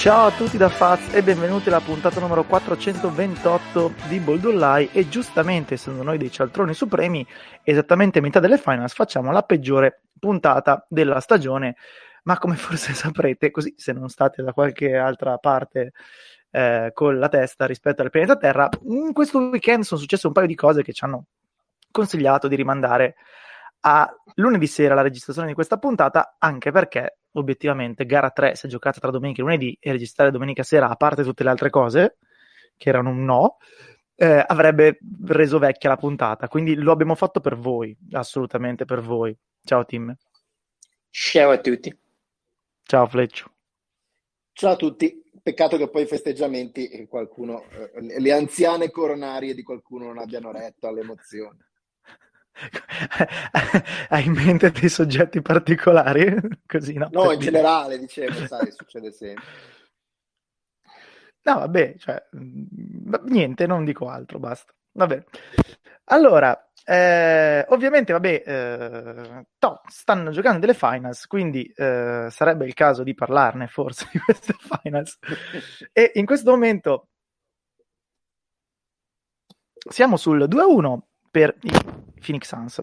Ciao a tutti da Faz e benvenuti alla puntata numero 428 di Boldollai e giustamente essendo noi dei cialtroni supremi, esattamente a metà delle finals facciamo la peggiore puntata della stagione, ma come forse saprete, così se non state da qualche altra parte eh, con la testa rispetto al pianeta Terra, in questo weekend sono successe un paio di cose che ci hanno consigliato di rimandare a lunedì sera la registrazione di questa puntata, anche perché obiettivamente gara 3 si è giocata tra domenica e lunedì e registrare domenica sera, a parte tutte le altre cose, che erano un no, eh, avrebbe reso vecchia la puntata. Quindi lo abbiamo fatto per voi, assolutamente per voi. Ciao Tim. Ciao a tutti. Ciao Fleccio. Ciao a tutti. Peccato che poi i festeggiamenti qualcuno, eh, le anziane coronarie di qualcuno non abbiano retto all'emozione. Hai in mente dei soggetti particolari? Così, no, no in dire. generale, dicevo, sai, succede sempre. No, vabbè, cioè, niente, non dico altro, basta. Vabbè. Allora, eh, ovviamente, vabbè, eh, to, stanno giocando delle finals, quindi eh, sarebbe il caso di parlarne forse di queste finals. e in questo momento siamo sul 2-1 per i Phoenix Suns.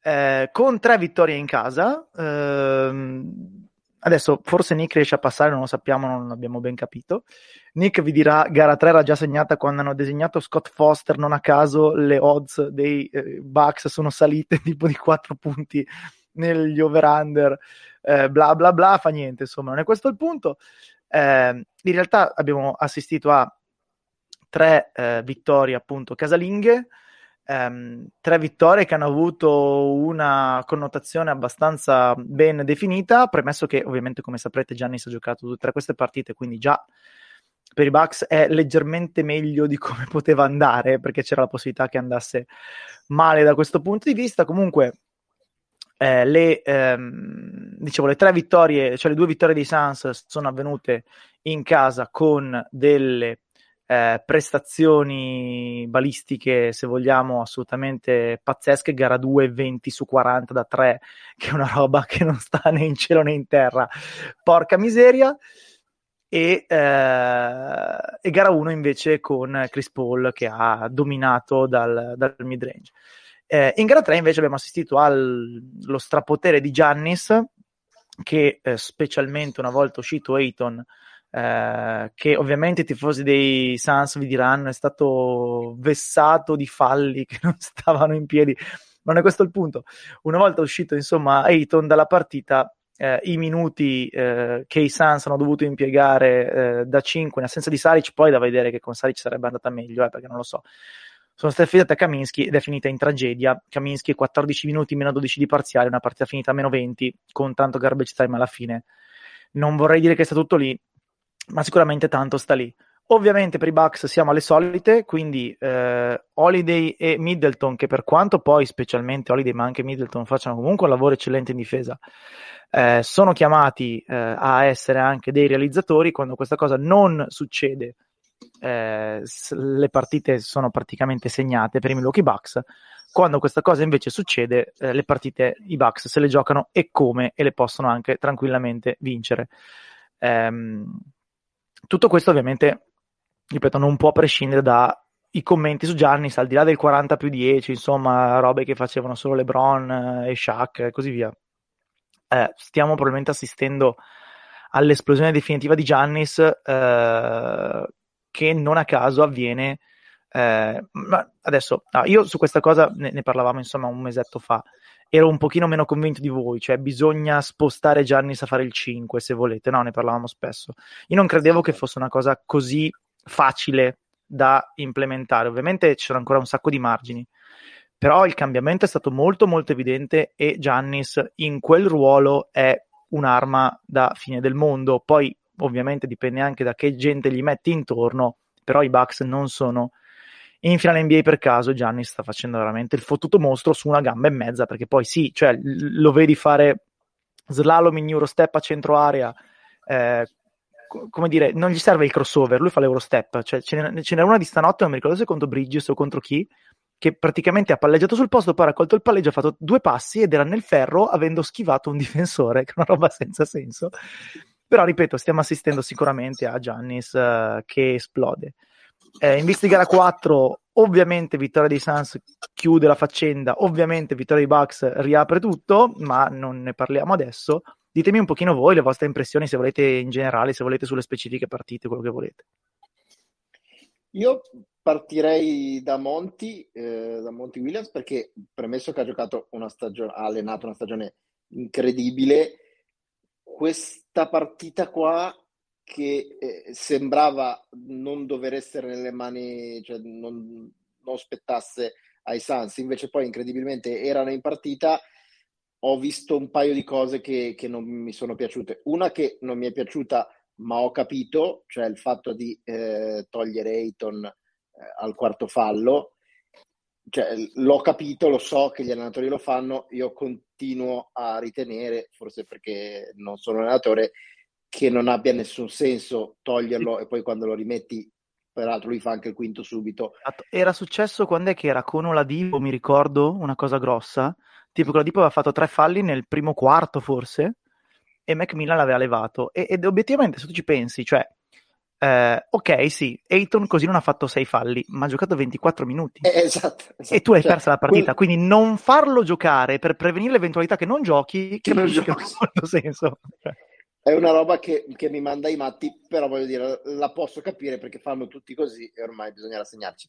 Eh, con tre vittorie in casa, ehm, adesso forse Nick riesce a passare, non lo sappiamo, non l'abbiamo ben capito. Nick vi dirà, gara 3 era già segnata quando hanno disegnato Scott Foster, non a caso le odds dei eh, Bucks sono salite tipo di 4 punti negli over-under, eh, bla bla bla, fa niente, insomma, non è questo il punto. Eh, in realtà abbiamo assistito a tre eh, vittorie appunto casalinghe, ehm, tre vittorie che hanno avuto una connotazione abbastanza ben definita, premesso che ovviamente come saprete Giannis ha giocato tutte queste partite, quindi già per i Bucks è leggermente meglio di come poteva andare, perché c'era la possibilità che andasse male da questo punto di vista. Comunque eh, le, ehm, dicevo, le tre vittorie, cioè le due vittorie dei Suns sono avvenute in casa con delle eh, prestazioni balistiche, se vogliamo, assolutamente pazzesche. Gara 2, 20 su 40 da 3, che è una roba che non sta né in cielo né in terra. Porca miseria. E, eh, e gara 1 invece con Chris Paul che ha dominato dal, dal mid range. Eh, in gara 3 invece abbiamo assistito allo strapotere di Giannis che eh, specialmente una volta uscito Ayton eh, che ovviamente i tifosi dei Suns vi diranno è stato vessato di falli che non stavano in piedi, non è questo il punto. Una volta uscito insomma Ayton dalla partita, eh, i minuti eh, che i Suns hanno dovuto impiegare eh, da 5 in assenza di Saric, poi da vedere che con Saric sarebbe andata meglio, eh, perché non lo so. Sono state affidate a Kaminsky ed è finita in tragedia. Kaminsky 14 minuti meno 12 di parziale, una partita finita a meno 20 con tanto garbage time alla fine. Non vorrei dire che sta tutto lì, ma sicuramente tanto sta lì. Ovviamente per i Bucks siamo alle solite, quindi eh, Holiday e Middleton, che per quanto poi specialmente Holiday ma anche Middleton facciano comunque un lavoro eccellente in difesa, eh, sono chiamati eh, a essere anche dei realizzatori. Quando questa cosa non succede, eh, le partite sono praticamente segnate per i Milwaukee Bucks. Quando questa cosa invece succede, eh, le partite i Bucks se le giocano e come e le possono anche tranquillamente vincere. Um, tutto questo ovviamente, ripeto, non può prescindere dai commenti su Giannis, al di là del 40 più 10, insomma, robe che facevano solo LeBron e Shaq e così via. Eh, stiamo probabilmente assistendo all'esplosione definitiva di Giannis, eh, che non a caso avviene. Eh, ma adesso, no, io su questa cosa ne, ne parlavamo insomma un mesetto fa ero un pochino meno convinto di voi, cioè bisogna spostare Giannis a fare il 5 se volete, no, ne parlavamo spesso. Io non credevo che fosse una cosa così facile da implementare, ovviamente c'era ancora un sacco di margini, però il cambiamento è stato molto molto evidente e Giannis in quel ruolo è un'arma da fine del mondo, poi ovviamente dipende anche da che gente gli metti intorno, però i Bucks non sono in finale NBA per caso Gianni sta facendo veramente il fottuto mostro su una gamba e mezza, perché poi sì, cioè, lo vedi fare slalom in Eurostep a centro area, eh, come dire, non gli serve il crossover, lui fa l'Eurostep, cioè, ce, ce n'era una di stanotte, non mi ricordo se contro Bridges o contro chi, che praticamente ha palleggiato sul posto, poi ha raccolto il palleggio, ha fatto due passi ed era nel ferro avendo schivato un difensore, che è una roba senza senso. Però, ripeto, stiamo assistendo sicuramente a Giannis uh, che esplode. Eh, in vista di gara 4, ovviamente vittoria dei Suns chiude la faccenda, ovviamente vittoria dei Bucks riapre tutto, ma non ne parliamo adesso. Ditemi un pochino voi le vostre impressioni, se volete in generale, se volete sulle specifiche partite, quello che volete. Io partirei da Monty, eh, da Monty Williams, perché premesso che ha giocato una stagione, ha allenato una stagione incredibile, questa partita qua che eh, sembrava non dover essere nelle mani, cioè non, non spettasse ai Suns, invece poi incredibilmente erano in partita, ho visto un paio di cose che, che non mi sono piaciute. Una che non mi è piaciuta, ma ho capito, cioè il fatto di eh, togliere Ayton eh, al quarto fallo, cioè, l'ho capito, lo so che gli allenatori lo fanno, io continuo a ritenere, forse perché non sono allenatore, che non abbia nessun senso toglierlo e poi quando lo rimetti, peraltro lui fa anche il quinto subito. Esatto. Era successo quando è che era con Oladipo, mi ricordo, una cosa grossa, tipo che Oladipo aveva fatto tre falli nel primo quarto forse e Macmillan l'aveva levato e, ed obiettivamente se tu ci pensi, cioè eh, ok, sì, Ayton così non ha fatto sei falli, ma ha giocato 24 minuti. Eh, esatto, esatto, E tu hai cioè, perso la partita, quel... quindi non farlo giocare per prevenire l'eventualità che non giochi, che non giochi. ha molto senso. Cioè è una roba che, che, mi manda i matti, però voglio dire, la posso capire perché fanno tutti così e ormai bisogna rassegnarci.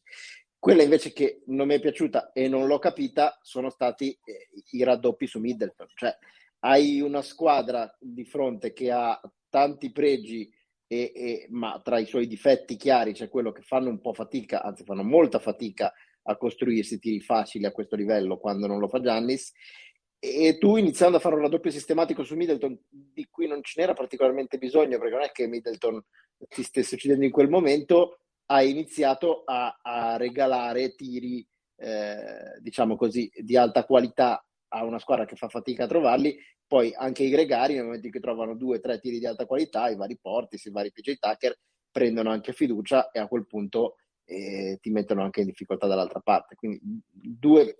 Quella invece che non mi è piaciuta e non l'ho capita sono stati eh, i raddoppi su Middleton. Cioè, hai una squadra di fronte che ha tanti pregi, e, e, ma tra i suoi difetti chiari c'è quello che fanno un po' fatica, anzi fanno molta fatica a costruirsi tiri facili a questo livello quando non lo fa Giannis e tu iniziando a fare un raddoppio sistematico su Middleton di cui non ce n'era particolarmente bisogno perché non è che Middleton ti stesse uccidendo in quel momento hai iniziato a, a regalare tiri eh, diciamo così di alta qualità a una squadra che fa fatica a trovarli. Poi anche i gregari nel momento in cui trovano due o tre tiri di alta qualità i vari Portis, i vari PJ Tucker prendono anche fiducia e a quel punto eh, ti mettono anche in difficoltà dall'altra parte. Quindi due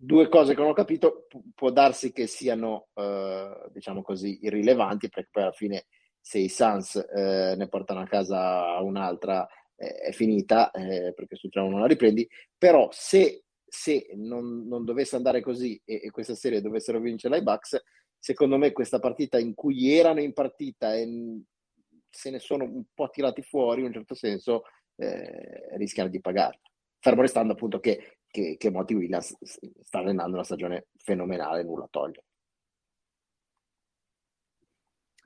due cose che non ho capito, può darsi che siano, eh, diciamo così, irrilevanti, perché poi alla fine se i Suns eh, ne portano a casa un'altra eh, è finita, eh, perché sul treno non la riprendi, però se, se non, non, dovesse andare così e, e, questa serie dovessero vincere i Bucks, secondo me questa partita in cui erano in partita e se ne sono un po' tirati fuori, in un certo senso, eh, rischiano di pagare. Fermo restando appunto che che, che Monty Williams sta allenando una stagione fenomenale, nulla toglie.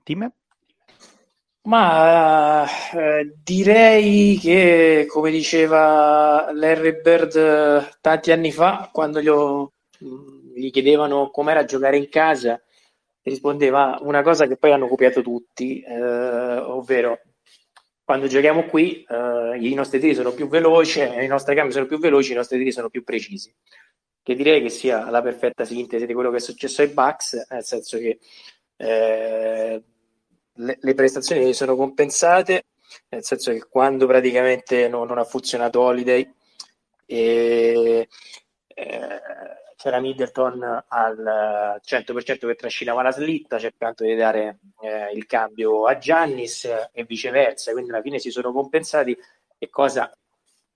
Tim? Ma eh, direi che, come diceva Larry Bird tanti anni fa, quando gli, ho, gli chiedevano com'era giocare in casa, rispondeva una cosa che poi hanno copiato tutti, eh, ovvero quando giochiamo qui eh, i nostri tiri sono più veloci, i nostri cambi sono più veloci, i nostri tiri sono più precisi. Che direi che sia la perfetta sintesi di quello che è successo ai Bucks, nel senso che eh, le, le, prestazioni sono compensate, nel senso che quando praticamente non, non ha funzionato Holiday e, eh, c'era Middleton al 100% che trascinava la slitta cercando di dare eh, il cambio a Giannis e viceversa, quindi alla fine si sono compensati e cosa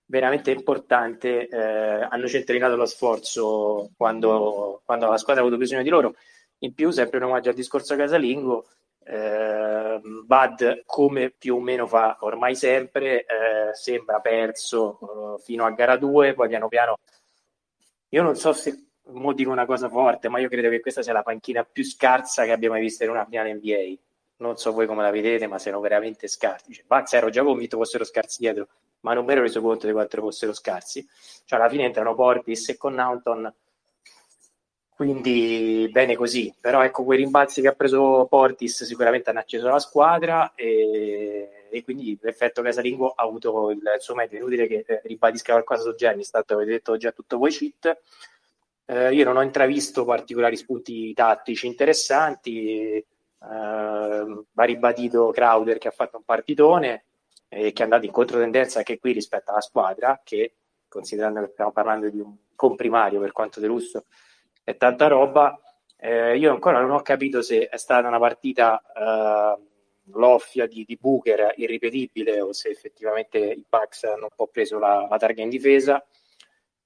veramente importante, eh, hanno centrinato lo sforzo quando, quando, la squadra ha avuto bisogno di loro. In più, sempre in omaggio al discorso casalingo, eh, Bud, come più o meno fa ormai sempre, eh, sembra perso eh, fino a gara 2, poi piano piano io non so se mo dico una cosa forte, ma io credo che questa sia la panchina più scarsa che abbiamo mai visto in una finale NBA. Non so voi come la vedete, ma sono veramente scarsi. Cioè, Bucks ero già convinto fossero scarsi dietro, ma non mi ero reso conto di quanto fossero scarsi. Cioè, alla fine entrano Portis e con Naughton, quindi bene così. Però ecco, quei rimbalzi che ha preso Portis sicuramente hanno acceso la squadra e, e quindi l'effetto casalingo ha avuto il, suo metodo. Inutile che eh, ribadisca qualcosa su Gianni, stato avete detto già tutto voi cheat eh, io non ho intravisto particolari spunti tattici interessanti. Eh, va ribadito Crowder che ha fatto un partitone e che è andato in controtendenza anche qui rispetto alla squadra, che considerando che stiamo parlando di un comprimario per quanto delusso è tanta roba. Eh, io ancora non ho capito se è stata una partita eh, l'offia di, di Booker irripetibile o se effettivamente i Bucks hanno un po' preso la, la targa in difesa.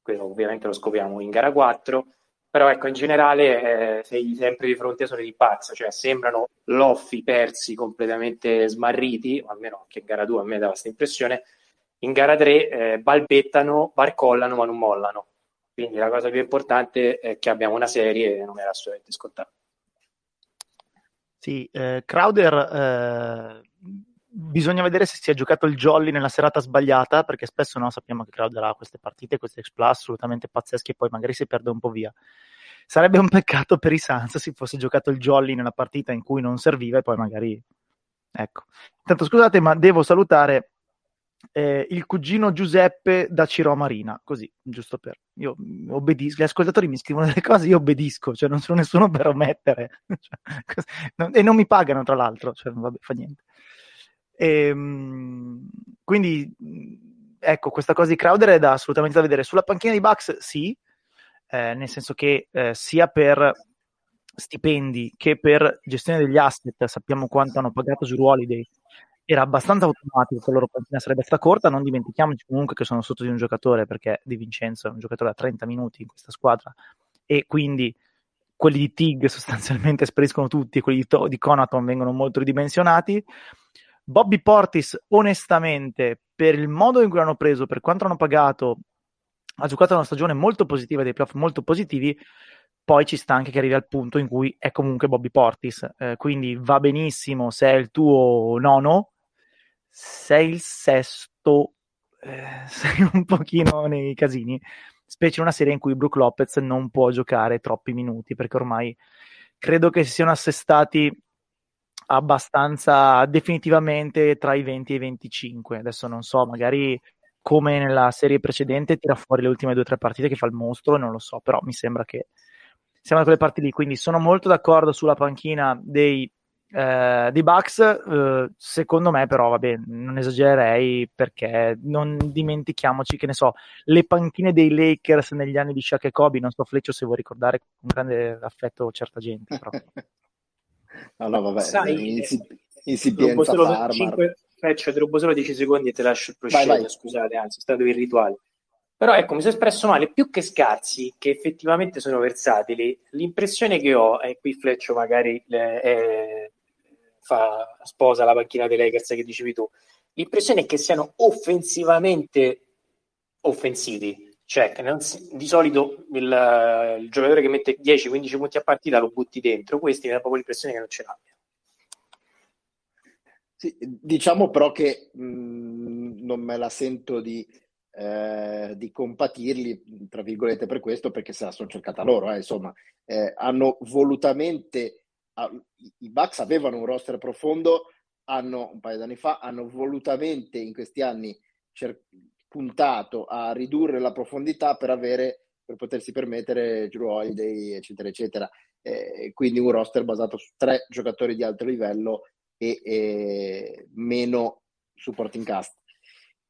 Quello ovviamente lo scopriamo in gara 4. Però ecco, in generale eh, sei sempre di fronte a soli di Bucks, cioè sembrano loffi persi completamente smarriti, o almeno anche in gara 2 a me dava questa impressione. In gara 3 eh, balbettano, barcollano ma non mollano. Quindi la cosa più importante è che abbiamo una serie e non era assolutamente scontato. Sì, eh, Crowder eh, bisogna vedere se si è giocato il jolly nella serata sbagliata, perché spesso no, sappiamo che Crowder queste partite, queste exploit assolutamente pazzesche e poi magari si perde un po' via. Sarebbe un peccato per i Suns se fosse giocato il jolly nella partita in cui non serviva e poi magari... Ecco. Intanto scusate, ma devo salutare eh, il cugino Giuseppe da Ciro Marina, così, giusto per... Io obbedisco, gli ascoltatori mi scrivono delle cose, io obbedisco, cioè non sono nessuno per omettere, cioè, e non mi pagano tra l'altro, cioè vabbè, fa niente. E, ehm, quindi, ecco, questa cosa di Crowder è da, assolutamente da vedere. Sulla panchina di Bucks, sì, eh, nel senso che eh, sia per stipendi che per gestione degli asset, sappiamo quanto hanno pagato su Holiday, era abbastanza automatico che la loro panchina sarebbe stata corta, non dimentichiamoci comunque che sono sotto di un giocatore, perché Di Vincenzo è un giocatore da 30 minuti in questa squadra, e quindi quelli di Tig sostanzialmente spariscono tutti e quelli di, to- di Conaton vengono molto ridimensionati. Bobby Portis, onestamente, per il modo in cui l'hanno preso, per quanto hanno pagato, ha giocato una stagione molto positiva, dei playoff molto positivi, poi ci sta anche che arrivi al punto in cui è comunque Bobby Portis, eh, quindi va benissimo se è il tuo nono, sei il sesto, eh, sei un pochino nei casini, specie in una serie in cui Brook Lopez non può giocare troppi minuti, perché ormai credo che si siano assestati abbastanza definitivamente tra i 20 e i 25. Adesso non so, magari come nella serie precedente tira fuori le ultime due o tre partite che fa il mostro, non lo so, però mi sembra che siamo da quelle parti lì, quindi sono molto d'accordo sulla panchina dei, eh, dei Bucks, eh, secondo me però vabbè, non esagererei perché non dimentichiamoci che ne so, le panchine dei Lakers negli anni di Shaq e Kobe, non so Fleccio se vuoi ricordare con grande affetto certa gente, però. no, no, vabbè, Sai, insi- eh, insipienza solo Farmar. 5, Fleccio, ti rubo solo 10 secondi e te lascio il vai. scusate, anzi, è stato irrituale. Però ecco, mi sono espresso male, più che scarsi, che effettivamente sono versatili, l'impressione che ho, e qui Fleccio magari eh, eh, fa, sposa la panchina dei Lakers che dicevi tu, l'impressione è che siano offensivamente offensivi, cioè di solito il, il giocatore che mette 10-15 punti a partita lo butti dentro, questi mi dà proprio l'impressione che non ce l'abbia. Sì, diciamo però che mh, non me la sento di, eh, di compatirli, tra virgolette, per questo, perché se la sono cercata loro, eh, insomma, Eh, hanno volutamente, ah, i Bucks avevano un roster profondo, hanno, un paio d'anni fa, hanno volutamente in questi anni cer- puntato a ridurre la profondità per avere, per potersi permettere Drew Holiday, eccetera, eccetera. Eh, quindi un roster basato su tre giocatori di alto livello e, e meno supporting cast.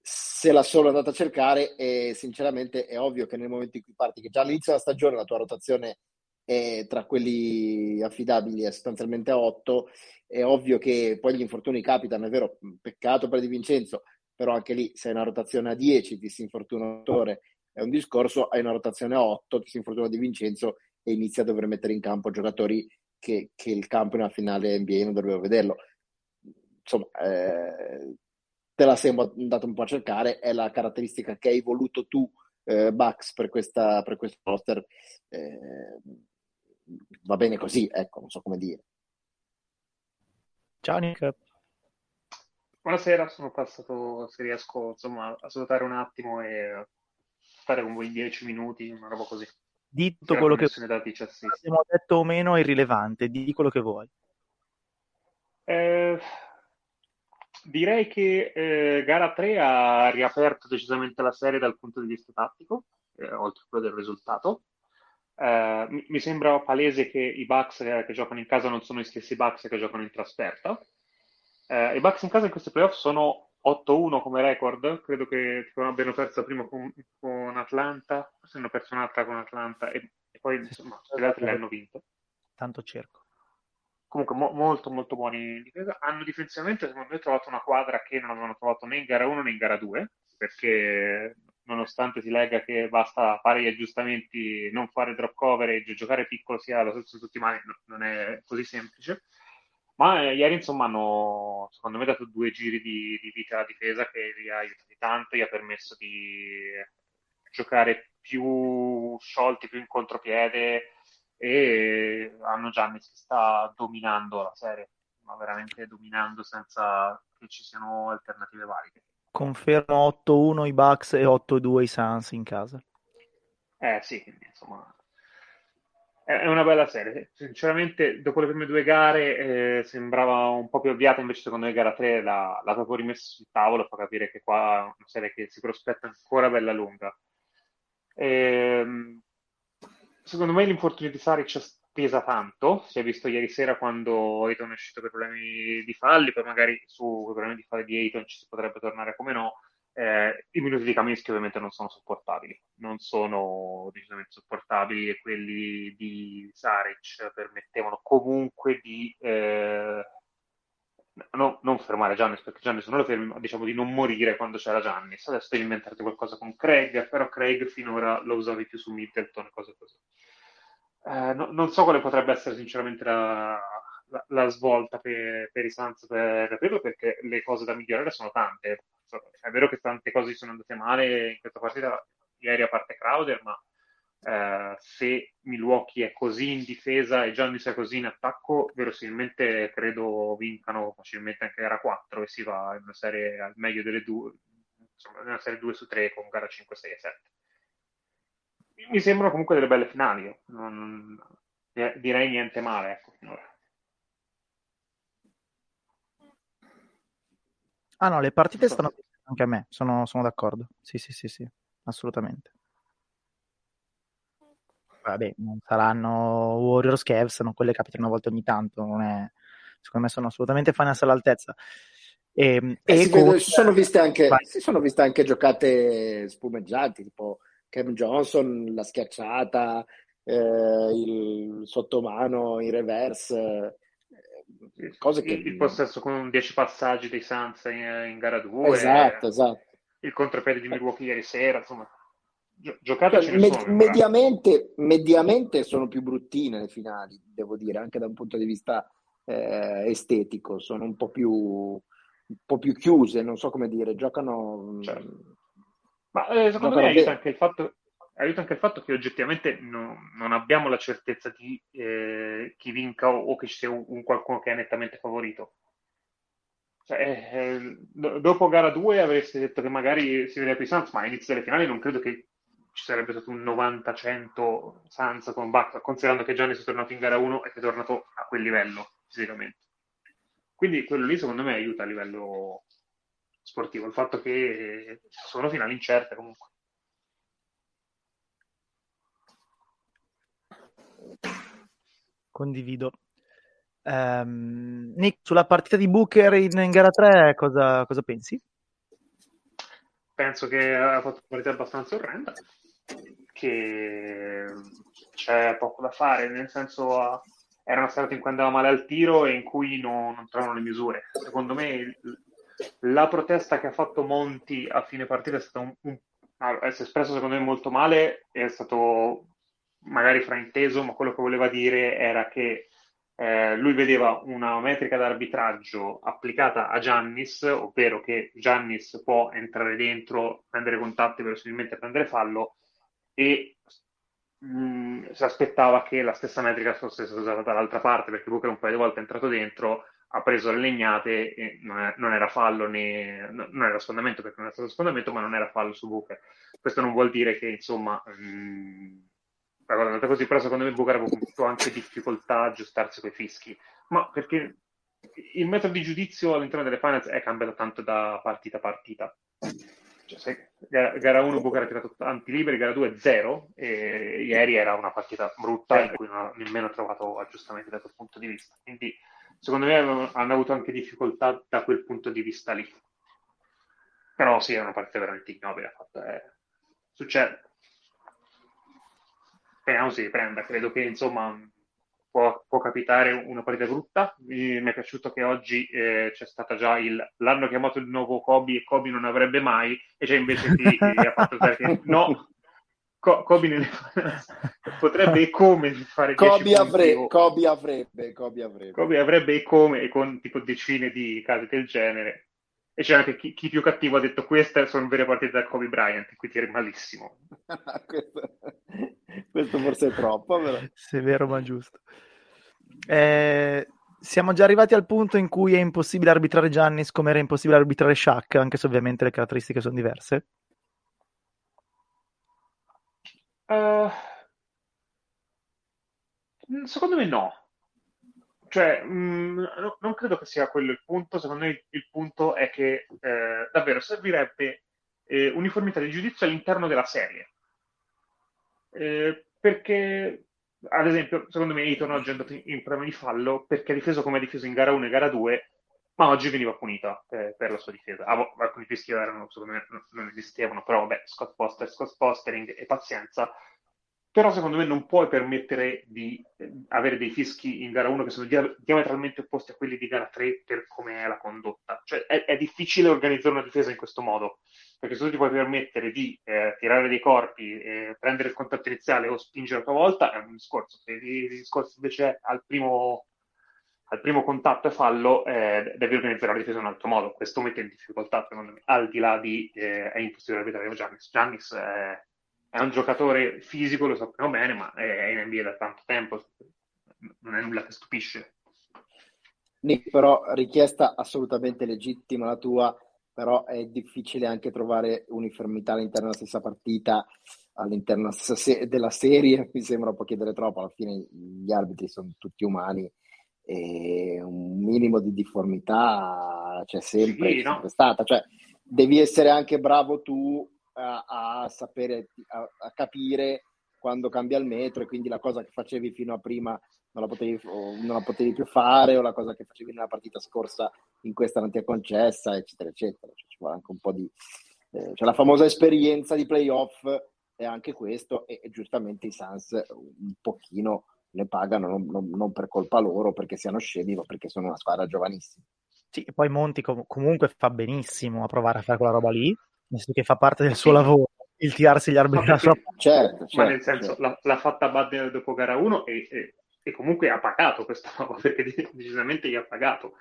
Se la sono andata a cercare, e sinceramente è ovvio che nel momento in cui parti, che già all'inizio della stagione la tua rotazione è tra quelli affidabili è sostanzialmente a 8, è ovvio che poi gli infortuni capitano, è vero, peccato per Di Vincenzo, però anche lì se hai una rotazione a 10 ti si infortuna un autore, è un discorso, hai una rotazione a 8, ti si infortuna Di Vincenzo e inizi a dover mettere in campo giocatori che, che il campo in una finale NBA non doveva vederlo. Insomma, eh, te la sei andato un po' a cercare, è la caratteristica che hai voluto tu, eh, Bucks, per, per questo roster. Eh, va bene così, ecco, non so come dire. Ciao Nick. Buonasera, sono passato, se riesco insomma, a salutare un attimo e stare con voi 10 minuti, una roba così. Di tutto quello che dati ci assiste. abbiamo detto o meno è irrilevante, di quello che vuoi. Eh, direi che eh, gara 3 ha riaperto decisamente la serie dal punto di vista tattico, eh, oltre a quello del risultato. Eh, mi, mi sembra palese che i Bucks eh, che giocano in casa non sono gli stessi Bucks che giocano in trasferta. Eh, I Bucks in casa in questi playoff sono 8-1 come record, credo che abbiano perso prima con, con Atlanta, forse hanno perso un'altra con Atlanta e, e poi insomma le altre le hanno vinte. Tanto cerco. comunque mo- molto molto buoni in difesa. Hanno difensivamente, secondo me, trovato una quadra che non avevano trovato né in gara 1 né in gara 2, perché nonostante si legga che basta fare gli aggiustamenti, non fare drop coverage, giocare piccolo sia lo stesso tutti i mani, non è così semplice. Ma eh, ieri, insomma, hanno, secondo me, dato due giri di, di vita alla difesa che li ha aiutati tanto, gli ha permesso di giocare più sciolti, più in contropiede e hanno Giannis che sta dominando la serie, ma veramente dominando senza che ci siano alternative valide. Confermo 8-1 i Bucks e 8-2 i Suns in casa. Eh sì, insomma, è una bella serie. Sinceramente, dopo le prime due gare eh, sembrava un po' più avviata, invece secondo me gara 3 l'ha, l'ha proprio rimessa sul tavolo, fa capire che qua è una serie che si prospetta ancora bella lunga. E, ehm, secondo me l'infortunio di Saric pesa tanto, si è visto ieri sera quando Ayton è uscito per problemi di falli, poi magari su problemi di falli di Ayton ci si potrebbe tornare come no, eh, I minuti di Kaminsky ovviamente non sono sopportabili, non sono decisamente sopportabili e quelli di Saric permettevano comunque di eh, no, non fermare Giannis perché Giannis non lo fermi, ma diciamo di non morire quando c'era Giannis. Adesso devi inventarti qualcosa con Craig, però Craig finora lo usavi più su Middleton e cose così. Eh, no, non so quale potrebbe essere sinceramente la, la, la svolta per, per, i Suns per capirlo perché le cose da migliorare sono tante. È vero che tante cose sono andate male in questa partita, ieri a parte Crowder, ma eh, se Milwaukee è così in difesa e Giannis è così in attacco, verosimilmente credo vincano facilmente anche gara 4 e si va in una serie al meglio delle due, insomma, in una serie 2 su 3 con gara 5, 6 e 7. Mi sembrano comunque delle belle finali, non, direi niente male, ecco, finora. Ah no, le partite stanno anche a me, sono, sono d'accordo. Sì, sì, sì, sì, assolutamente. Vabbè, non saranno Warriors Cavs, sono quelle che capitano una volta ogni tanto, non è... secondo me sono assolutamente finals all'altezza. Ehm, e, eh, e si, con... si, sono viste anche, si sono viste anche giocate spumeggianti, tipo Cam Johnson, la schiacciata, eh, il sottomano in reverse cose che... Il possesso con 10 passaggi dei Suns in, in gara 2. Esatto, esatto. Il contropiede di Milwaukee ieri sera, insomma. Gi- giocate cioè, med- sono, mediamente, mediamente, sono più bruttine le finali, devo dire, anche da un punto di vista eh, estetico. Sono un po' più un po' più chiuse, non so come dire, giocano... Certo. Ma eh, secondo me aiuta anche il fatto aiuta anche il fatto che oggettivamente no, non abbiamo la certezza di eh, chi vinca o, o, che ci sia un, un, qualcuno che è nettamente favorito. Cioè, eh, do, dopo gara 2 avreste detto che magari si vedeva più Sans, ma all'inizio delle finali non credo che ci sarebbe stato un 90-100 Sans con Bucks, considerando che Gianni è tornato in gara 1 e che è tornato a quel livello fisicamente. Quindi quello lì secondo me aiuta a livello sportivo, il fatto che sono finali incerte comunque. Condivido. Um, Nick, sulla partita di Booker in, in gara 3 cosa, cosa, pensi? Penso che ha fatto una partita abbastanza orrenda, che c'è poco da fare, nel senso era una serata in cui andava male al tiro e in cui non, non trovano le misure. Secondo me la protesta che ha fatto Monti a fine partita è stata un, un si è espresso secondo me molto male, è stato magari frainteso, ma quello che voleva dire era che eh, lui vedeva una metrica d'arbitraggio applicata a Giannis, ovvero che Giannis può entrare dentro, prendere contatti, verosimilmente prendere fallo, e mh, mm, si aspettava che la stessa metrica fosse usata dall'altra parte, perché Booker un paio di volte è entrato dentro, ha preso le legnate e non, non era fallo né non era sfondamento perché non era stato sfondamento, ma non era fallo su Booker. Questo non vuol dire che insomma mh, mm, la cosa così, però secondo me Booker aveva avuto anche difficoltà a aggiustarsi quei fischi, ma perché il metodo di giudizio all'interno delle finals è cambiato tanto da partita a partita. Cioè, se, gara 1 Booker ha tirato tanti liberi, gara 2 0, e ieri era una partita brutta in cui non ha nemmeno trovato aggiustamenti da quel punto di vista. Quindi secondo me hanno avuto anche difficoltà da quel punto di vista lì. Però sì, è una partita veramente ignobile. Eh. Succede speriamo si riprenda. Credo che insomma può, può, capitare una partita brutta. Mi, mi è piaciuto che oggi eh, c'è stata già il l'hanno chiamato il nuovo Kobe e Kobe non avrebbe mai, e c'è invece chi, ha fatto che no, Co- Kobe ne potrebbe e come fare Kobe, avre- Kobe avrebbe Kobe avrebbe Kobe avrebbe e come e con tipo decine di casi del genere e c'è anche chi, chi, più cattivo ha detto queste sono vere partite da Kobe Bryant, quindi eri malissimo. questo, questo, forse è troppo, però. Severo ma giusto. Eh, siamo già arrivati al punto in cui è impossibile arbitrare Giannis come era impossibile arbitrare Shaq, anche se ovviamente le caratteristiche sono diverse. Uh, secondo me no. Cioè, mh, mm, non credo che sia quello il punto, secondo me il punto è che eh, davvero servirebbe eh, uniformità di giudizio all'interno della serie. Eh, perché, ad esempio, secondo me Eiton oggi è andato in, in problema di fallo perché ha difeso come ha difeso in gara 1 e gara 2, ma oggi veniva punita eh, per la sua difesa. Ah, alcuni fischi erano, secondo me, non esistevano, però vabbè, Scott Foster, Scott Fostering e pazienza però secondo me non puoi permettere di eh, avere dei fischi in gara 1 che sono dia- diametralmente opposti a quelli di gara 3 per come è la condotta. Cioè è, è, difficile organizzare una difesa in questo modo, perché se tu ti puoi permettere di eh, tirare dei corpi, eh, prendere il contatto iniziale o spingere a tua volta, è un discorso. Se il discorso invece è al primo, al primo contatto e fallo, eh, devi organizzare la difesa in un altro modo. Questo mette in difficoltà, secondo me, al di là di eh, è impossibile arbitrare Giannis. Giannis è è un giocatore fisico, lo sappiamo bene, ma è in NBA da tanto tempo, non è nulla che stupisce. Nick, però richiesta assolutamente legittima la tua, però è difficile anche trovare uniformità all'interno della stessa partita, all'interno della serie, mi sembra un po' chiedere troppo, alla fine gli arbitri sono tutti umani e un minimo di difformità c'è sempre, sì, no? sempre stata, cioè devi essere anche bravo tu a, a sapere, a, a, capire quando cambia il metro e quindi la cosa che facevi fino a prima non la potevi, non la potevi più fare o la cosa che facevi nella partita scorsa in questa non ti è concessa, eccetera, eccetera. Cioè, ci vuole anche un po' di... Eh, cioè la famosa esperienza di playoff è anche questo e, e giustamente i Suns un pochino ne pagano non, non, non, per colpa loro perché siano scemi ma perché sono una squadra giovanissima. Sì, e poi Monti com- comunque fa benissimo a provare a fare quella roba lì visto che fa parte del suo lavoro, il tirarsi gli arbitri no, sua... certo, certo, ma nel senso certo. l'ha, l'ha, fatta Bad dopo gara 1 e, e, e, comunque ha pagato questa roba perché decisamente gli ha pagato.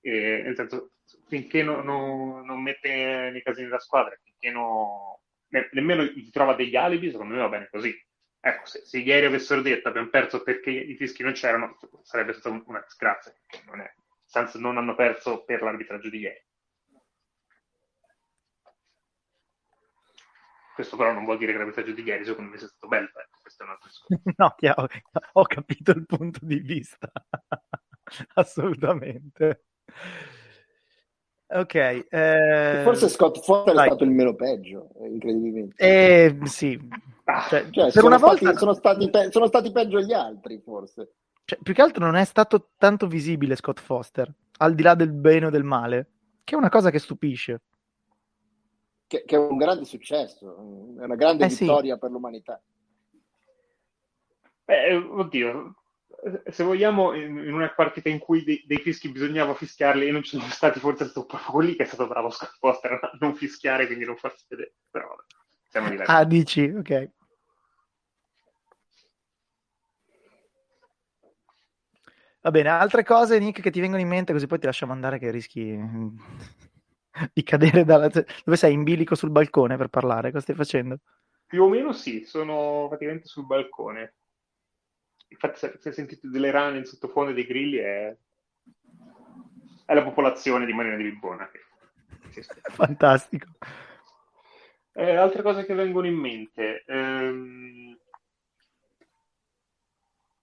E, nel senso finché no, no, non mette nei casini della squadra finché no, ne, nemmeno gli trova degli alibi secondo me va bene così. Ecco se, se ieri avessero detto abbiamo perso perché i fischi non c'erano sarebbe stata una disgrazia non è, senso non hanno perso per l'arbitraggio di ieri Questo però non vuol dire che l'arbitraggio di ieri secondo me sia stato bello, ecco, questo è un altro discorso. no, chiaro, ho capito il punto di vista, assolutamente. Ok. Eh... Forse Scott Foster è stato il meno peggio, incredibilmente. Eh, sì. Ah, cioè, cioè, per una stati, volta... Sono stati, pe- sono stati peggio gli altri, forse. Cioè, più che altro non è stato tanto visibile Scott Foster, al di là del bene o del male, che è una cosa che stupisce che, che, è un grande successo, è una grande eh vittoria sì. per l'umanità. Beh, oddio, se vogliamo, in, in una partita in cui dei, dei, fischi bisognava fischiarli e non ci sono stati, forse è stato proprio quelli che è stato bravo Scott Foster a non fischiare, quindi non farsi vedere. Però siamo diversi. Ah, dici, ok. Va bene, altre cose, Nick, che ti vengono in mente, così poi ti lasciamo andare che rischi di cadere dalla... dove sei in bilico sul balcone per parlare? Cosa stai facendo? Più o meno sì, sono praticamente sul balcone. Infatti, se, se sentite delle rane in sottofondo dei grilli, è, è la popolazione di Marina di Bibbona. Fantastico. Eh, altre cose che vengono in mente. Ehm...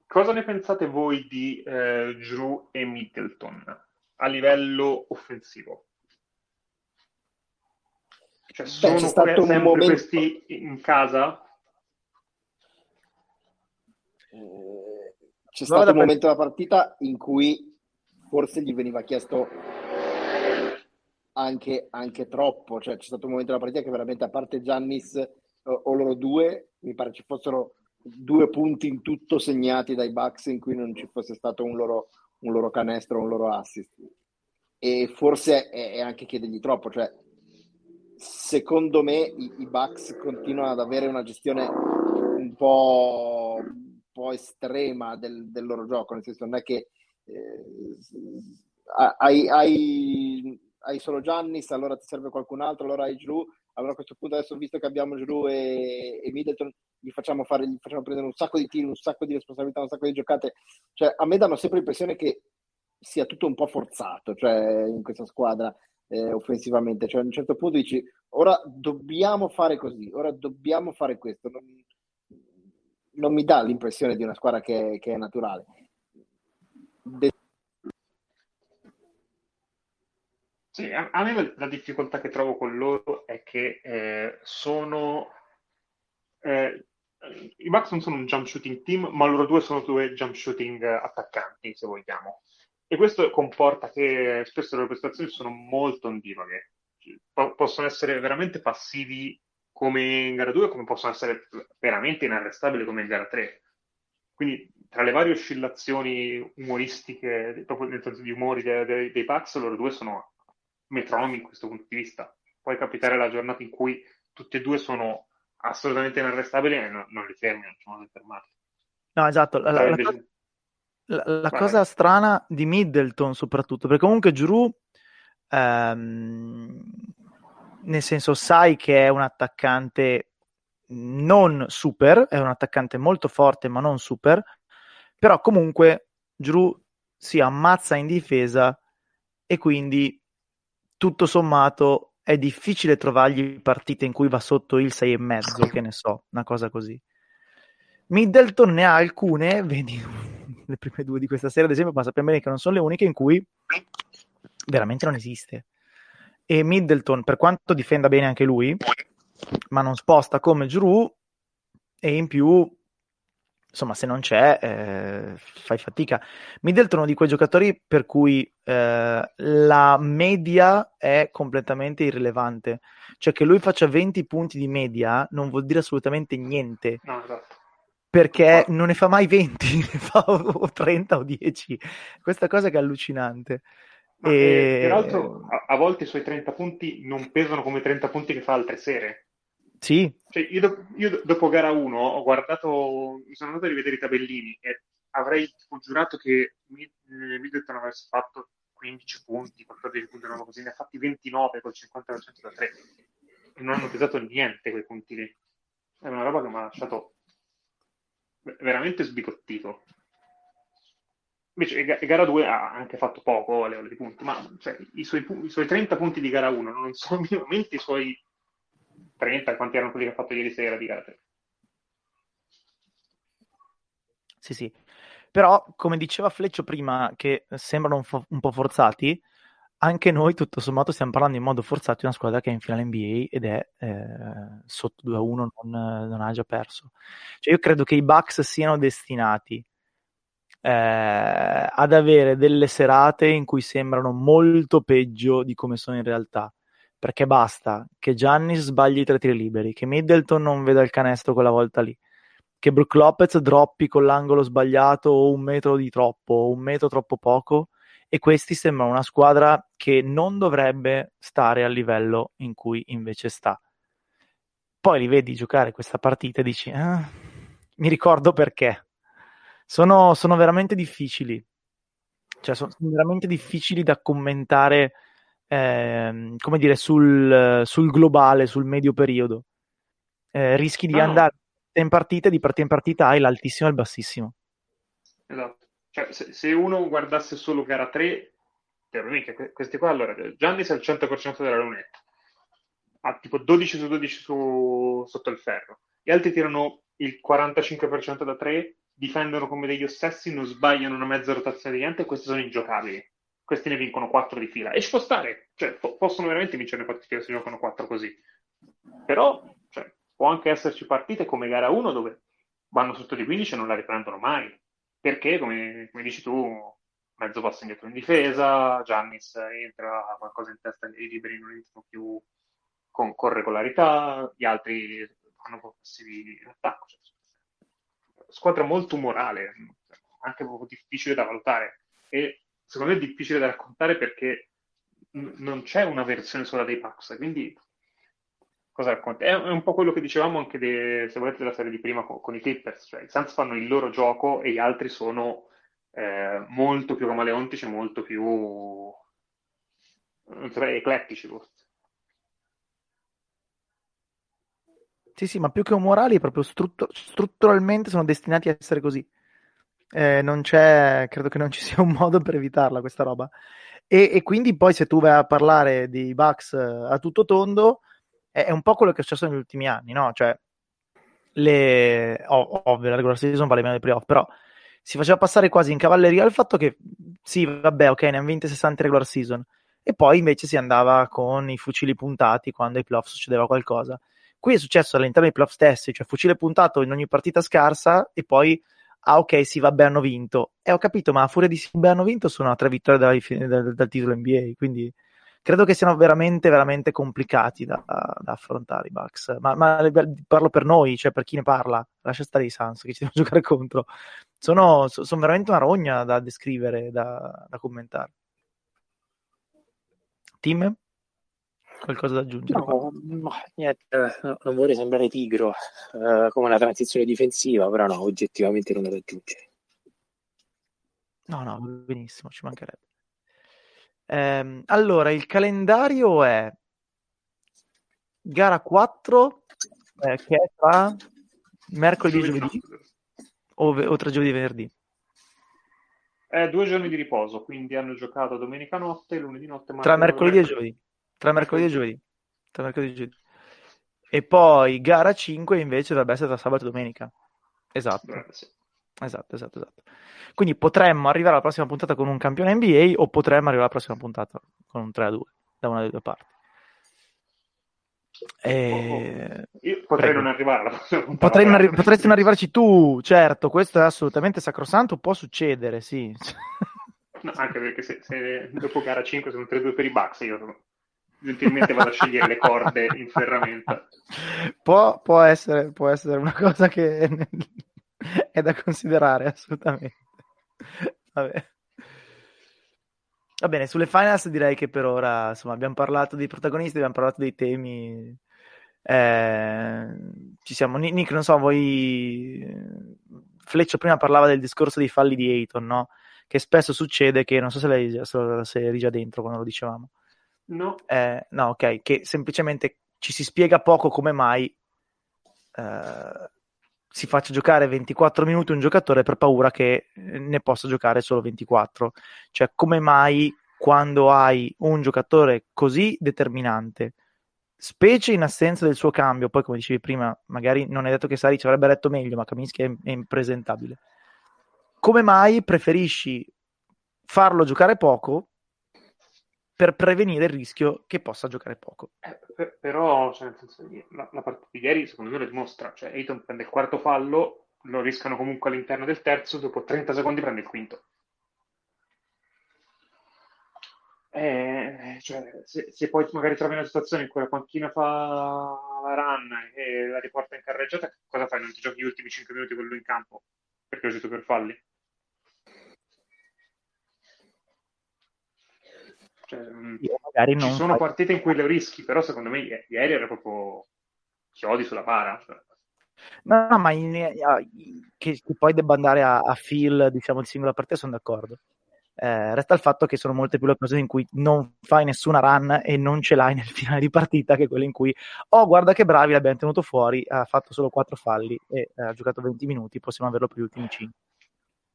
Cosa ne pensate voi di eh, Drew e Middleton a livello offensivo? Cioè, sono Beh, stato un momento... questi in casa? Eh, c'è stato un momento della partita in cui forse gli veniva chiesto anche, anche, troppo, cioè c'è stato un momento della partita che veramente a parte Giannis o, o loro due, mi pare ci fossero due punti in tutto segnati dai Bucks in cui non ci fosse stato un loro, un loro canestro, un loro assist. E forse è, è anche chiedergli troppo, cioè secondo me i, i Bucks continuano ad avere una gestione un po', un po estrema del, del, loro gioco, nel senso non è che eh, hai, hai, hai, solo Giannis, allora ti serve qualcun altro, allora hai Drew, allora a questo punto adesso visto che abbiamo Drew e, e Middleton gli facciamo, fare, gli facciamo prendere un sacco di tiri, un sacco di responsabilità, un sacco di giocate, cioè a me danno sempre l'impressione che sia tutto un po' forzato cioè, in questa squadra eh, offensivamente, cioè a un certo punto dici ora dobbiamo fare così, ora dobbiamo fare questo, non, non mi dà l'impressione di una squadra che, che è naturale. De- Sì, a, me la difficoltà che trovo con loro è che eh, sono... Eh, I Bucks non sono un jump shooting team, ma loro due sono due jump shooting attaccanti, se vogliamo. E questo comporta che spesso le prestazioni sono molto ondivaghe. P- possono essere veramente passivi come in gara 2, come possono essere veramente inarrestabili come in gara 3. Quindi tra le varie oscillazioni umoristiche, proprio nel senso di umori dei, dei, dei Bucks, loro due sono metronomi in questo punto di vista. Può capitare la giornata in cui tutti e due sono assolutamente inarrestabili e non, non li fermi, non ci modo fermati. No, esatto. La, la, invece... la, la cosa strana di Middleton soprattutto, perché comunque Giroud, ehm, nel senso, sai che è un attaccante non super, è un attaccante molto forte ma non super, però comunque Giroud si ammazza in difesa e quindi tutto sommato è difficile trovargli partite in cui va sotto il 6,5, che ne so, una cosa così. Middleton ne ha alcune, vedi le prime due di questa serie ad esempio, ma sappiamo bene che non sono le uniche in cui veramente non esiste. E Middleton, per quanto difenda bene anche lui, ma non sposta come Drew, e in più insomma, se non c'è, eh, fai fatica. Middleton è uno di quei giocatori per cui eh, la media è completamente irrilevante. Cioè che lui faccia 20 punti di media non vuol dire assolutamente niente. No, esatto. Perché non ne fa mai 20, ne fa o 30 o 10. Questa cosa che è allucinante. Ma e... Peraltro, a, a volte i suoi 30 punti non pesano come 30 punti che fa altre sere. Sì. Cioè, io, do- io, dopo gara 1 ho guardato, mi sono andato a rivedere i tabellini e avrei giurato che eh, Middleton avesse fatto 15 punti, 14 punti, non così, ne ha fatti 29 col 50% da 3 e non hanno pesato niente quei punti lì. È una roba che mi ha lasciato veramente sbigottito. Invece gara 2 ha anche fatto poco a livello di punti, ma cioè, i, suoi, i, suoi, 30 punti di gara 1 non sono minimamente i suoi 30, quanti erano quelli che ha fatto ieri sera di gara 3. Sì, sì. Però, come diceva Fleccio prima, che sembrano un, fo- un po' forzati, anche noi tutto sommato stiamo parlando in modo forzato di una squadra che è in finale NBA ed è eh, sotto 2-1, non, non, ha già perso. Cioè io credo che i Bucks siano destinati eh, ad avere delle serate in cui sembrano molto peggio di come sono in realtà perché basta che Giannis sbagli i tre tiri liberi, che Middleton non veda il canestro quella volta lì, che Brook Lopez droppi con l'angolo sbagliato o un metro di troppo o un metro troppo poco e questi sembrano una squadra che non dovrebbe stare al livello in cui invece sta. Poi li vedi giocare questa partita e dici, ah, mi ricordo perché. Sono, sono veramente difficili, cioè sono veramente difficili da commentare eh, come dire, sul, sul, globale, sul medio periodo. Eh, rischi di ah, andare in partita, di partita in partita hai l'altissimo e il bassissimo. Esatto. Cioè, se, se, uno guardasse solo gara 3, mica, questi qua, allora, Giannis è al 100% della lunetta, ha tipo 12 su 12 su, sotto il ferro, gli altri tirano il 45% da 3, difendono come degli ossessi, non sbagliano una mezza rotazione di niente questi sono ingiocabili questi ne vincono 4 di fila. E ci può stare, cioè, po- possono veramente vincere 4 di fila se giocano 4 così. Però cioè, può anche esserci partite come gara 1 dove vanno sotto di 15 e non la riprendono mai. Perché, come, come dici tu, mezzo passo indietro in difesa, Giannis entra qualcosa in testa, i liberi non entrano più con, con regolarità, gli altri fanno un po' passivi in attacco. Cioè, squadra molto umorale, anche proprio difficile da valutare. E secondo me è difficile da raccontare perché n- non c'è una versione sola dei Bucks, quindi cosa racconti? È, un po' quello che dicevamo anche de, se volete della serie di prima con, con, i Clippers, cioè i Suns fanno il loro gioco e gli altri sono eh, molto più camaleontici, molto più so, eclettici forse. Sì, sì, ma più che umorali, proprio struttur- strutturalmente sono destinati a essere così. Eh, non c'è, credo che non ci sia un modo per evitarla questa roba. E, e quindi poi se tu vai a parlare di Bucks eh, a tutto tondo, è, è, un po' quello che è successo negli ultimi anni, no? Cioè, le, oh, ovvio, la regular season vale meno dei playoff, però si faceva passare quasi in cavalleria il fatto che, sì, vabbè, ok, ne hanno vinte 60 regular season, e poi invece si andava con i fucili puntati quando ai playoff succedeva qualcosa. Qui è successo all'interno dei playoff stessi, cioè fucile puntato in ogni partita scarsa e poi, ah ok, sì, vabbè, hanno vinto. E ho capito, ma a furia di sì, vabbè, hanno vinto sono a tre vittorie dal, dal, dal titolo NBA, quindi credo che siano veramente, veramente complicati da, da affrontare i Bucks. Ma, ma, parlo per noi, cioè per chi ne parla, lascia stare i Suns che ci devono giocare contro. Sono, sono veramente una rogna da descrivere, da, da commentare. Tim? Qualcosa da aggiungere? No, no niente, no, non vorrei sembrare tigro uh, come una transizione difensiva, però no, oggettivamente non da aggiungere. No, no, benissimo, ci mancherebbe. Eh, allora, il calendario è gara 4, eh, che è tra mercoledì e giovedì, o, o tra giovedì e venerdì. È due giorni di riposo, quindi hanno giocato domenica notte, lunedì notte, Tra mercoledì e giovedì. Tra mercoledì e giovedì. Tra mercoledì e giovedì. E poi gara 5 invece dovrebbe essere tra sabato e domenica. Esatto. Eh, sì. Esatto, esatto, esatto. Quindi potremmo arrivare alla prossima puntata con un campione NBA o potremmo arrivare alla prossima puntata con un 3-2 da una delle due parti. E... Io potrei Prego. non arrivare alla prossima puntata. Potrei non arri- potresti non arrivarci tu, certo, questo è assolutamente sacrosanto, può succedere, sì. No, anche perché se, se dopo gara 5 sono 3-2 per i Bucks, io sono gentilmente vado a scegliere le corde in ferramenta. Può, può, essere, può essere una cosa che è da considerare assolutamente. Vabbè. Va bene, sulle finals direi che per ora insomma, abbiamo parlato dei protagonisti, abbiamo parlato dei temi. Eh, ci siamo. Nick, non so, voi. Fleccio prima parlava del discorso dei falli di Ayton, no? Che spesso succede che non so se, lei, se eri già dentro quando lo dicevamo No. Eh, no, ok, che semplicemente ci si spiega poco come mai eh, si faccia giocare 24 minuti un giocatore per paura che eh, ne possa giocare solo 24. Cioè, come mai quando hai un giocatore così determinante, specie in assenza del suo cambio, poi come dicevi prima, magari non è detto che Sari ci avrebbe letto meglio, ma Kaminsky è, è impresentabile. Come mai preferisci farlo giocare poco per prevenire il rischio che possa giocare poco. Eh, però, cioè, nel senso, la, la, partita di ieri secondo me lo dimostra. Cioè, Ayton prende il quarto fallo, lo riscano comunque all'interno del terzo, dopo 30 secondi prende il quinto. Eh, cioè, se, se, poi magari trovi una situazione in cui la panchina fa la run e la riporta in carreggiata, cosa fai? Non ti giochi gli ultimi 5 minuti quello in campo perché ho uscito per falli? Cioè, mm, ci sono fai... partite in cui le rischi, però secondo me ieri era proprio chiodi sulla para. Cioè. No, no, ma in, che, che, poi debba andare a, a feel, diciamo, di singola partita, sono d'accordo. Eh, resta il fatto che sono molte più le occasioni in cui non fai nessuna run e non ce l'hai nel finale di partita che quelle in cui, oh guarda che bravi, l'abbiamo tenuto fuori, ha fatto solo 4 falli e ha giocato 20 minuti, possiamo averlo per gli ultimi 5.